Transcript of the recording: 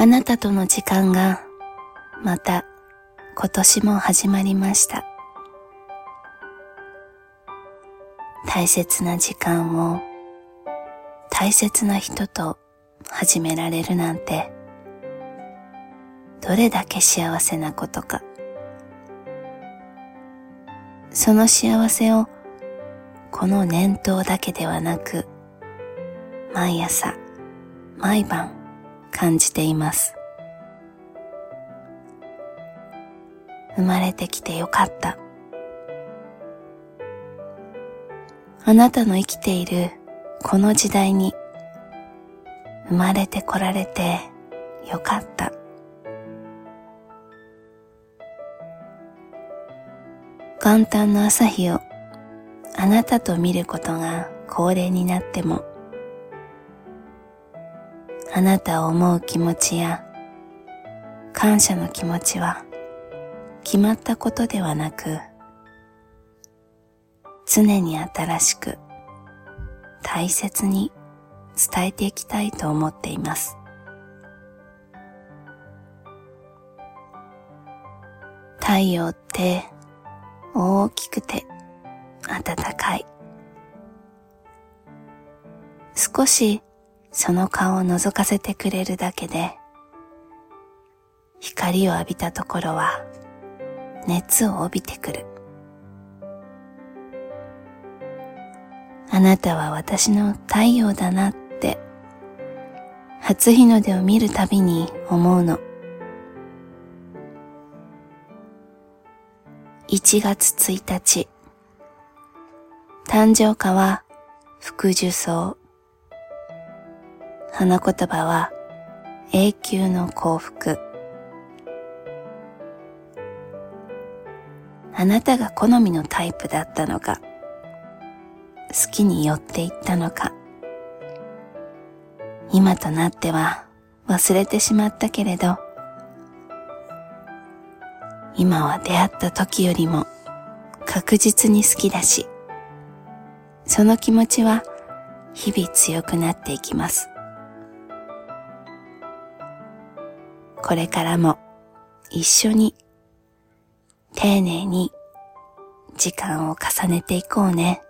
あなたとの時間がまた今年も始まりました。大切な時間を大切な人と始められるなんてどれだけ幸せなことか。その幸せをこの念頭だけではなく毎朝毎晩感じています。生まれてきてよかった。あなたの生きているこの時代に生まれてこられてよかった。元旦の朝日をあなたと見ることが恒例になってもあなたを思う気持ちや感謝の気持ちは決まったことではなく常に新しく大切に伝えていきたいと思っています。太陽って大きくて暖かい。少しその顔を覗かせてくれるだけで光を浴びたところは熱を帯びてくる。あなたは私の太陽だなって初日の出を見るたびに思うの。1月1日誕生花は福寿草花言葉は永久の幸福。あなたが好みのタイプだったのか好きに寄っていったのか今となっては忘れてしまったけれど今は出会った時よりも確実に好きだしその気持ちは日々強くなっていきます。これからも一緒に丁寧に時間を重ねていこうね。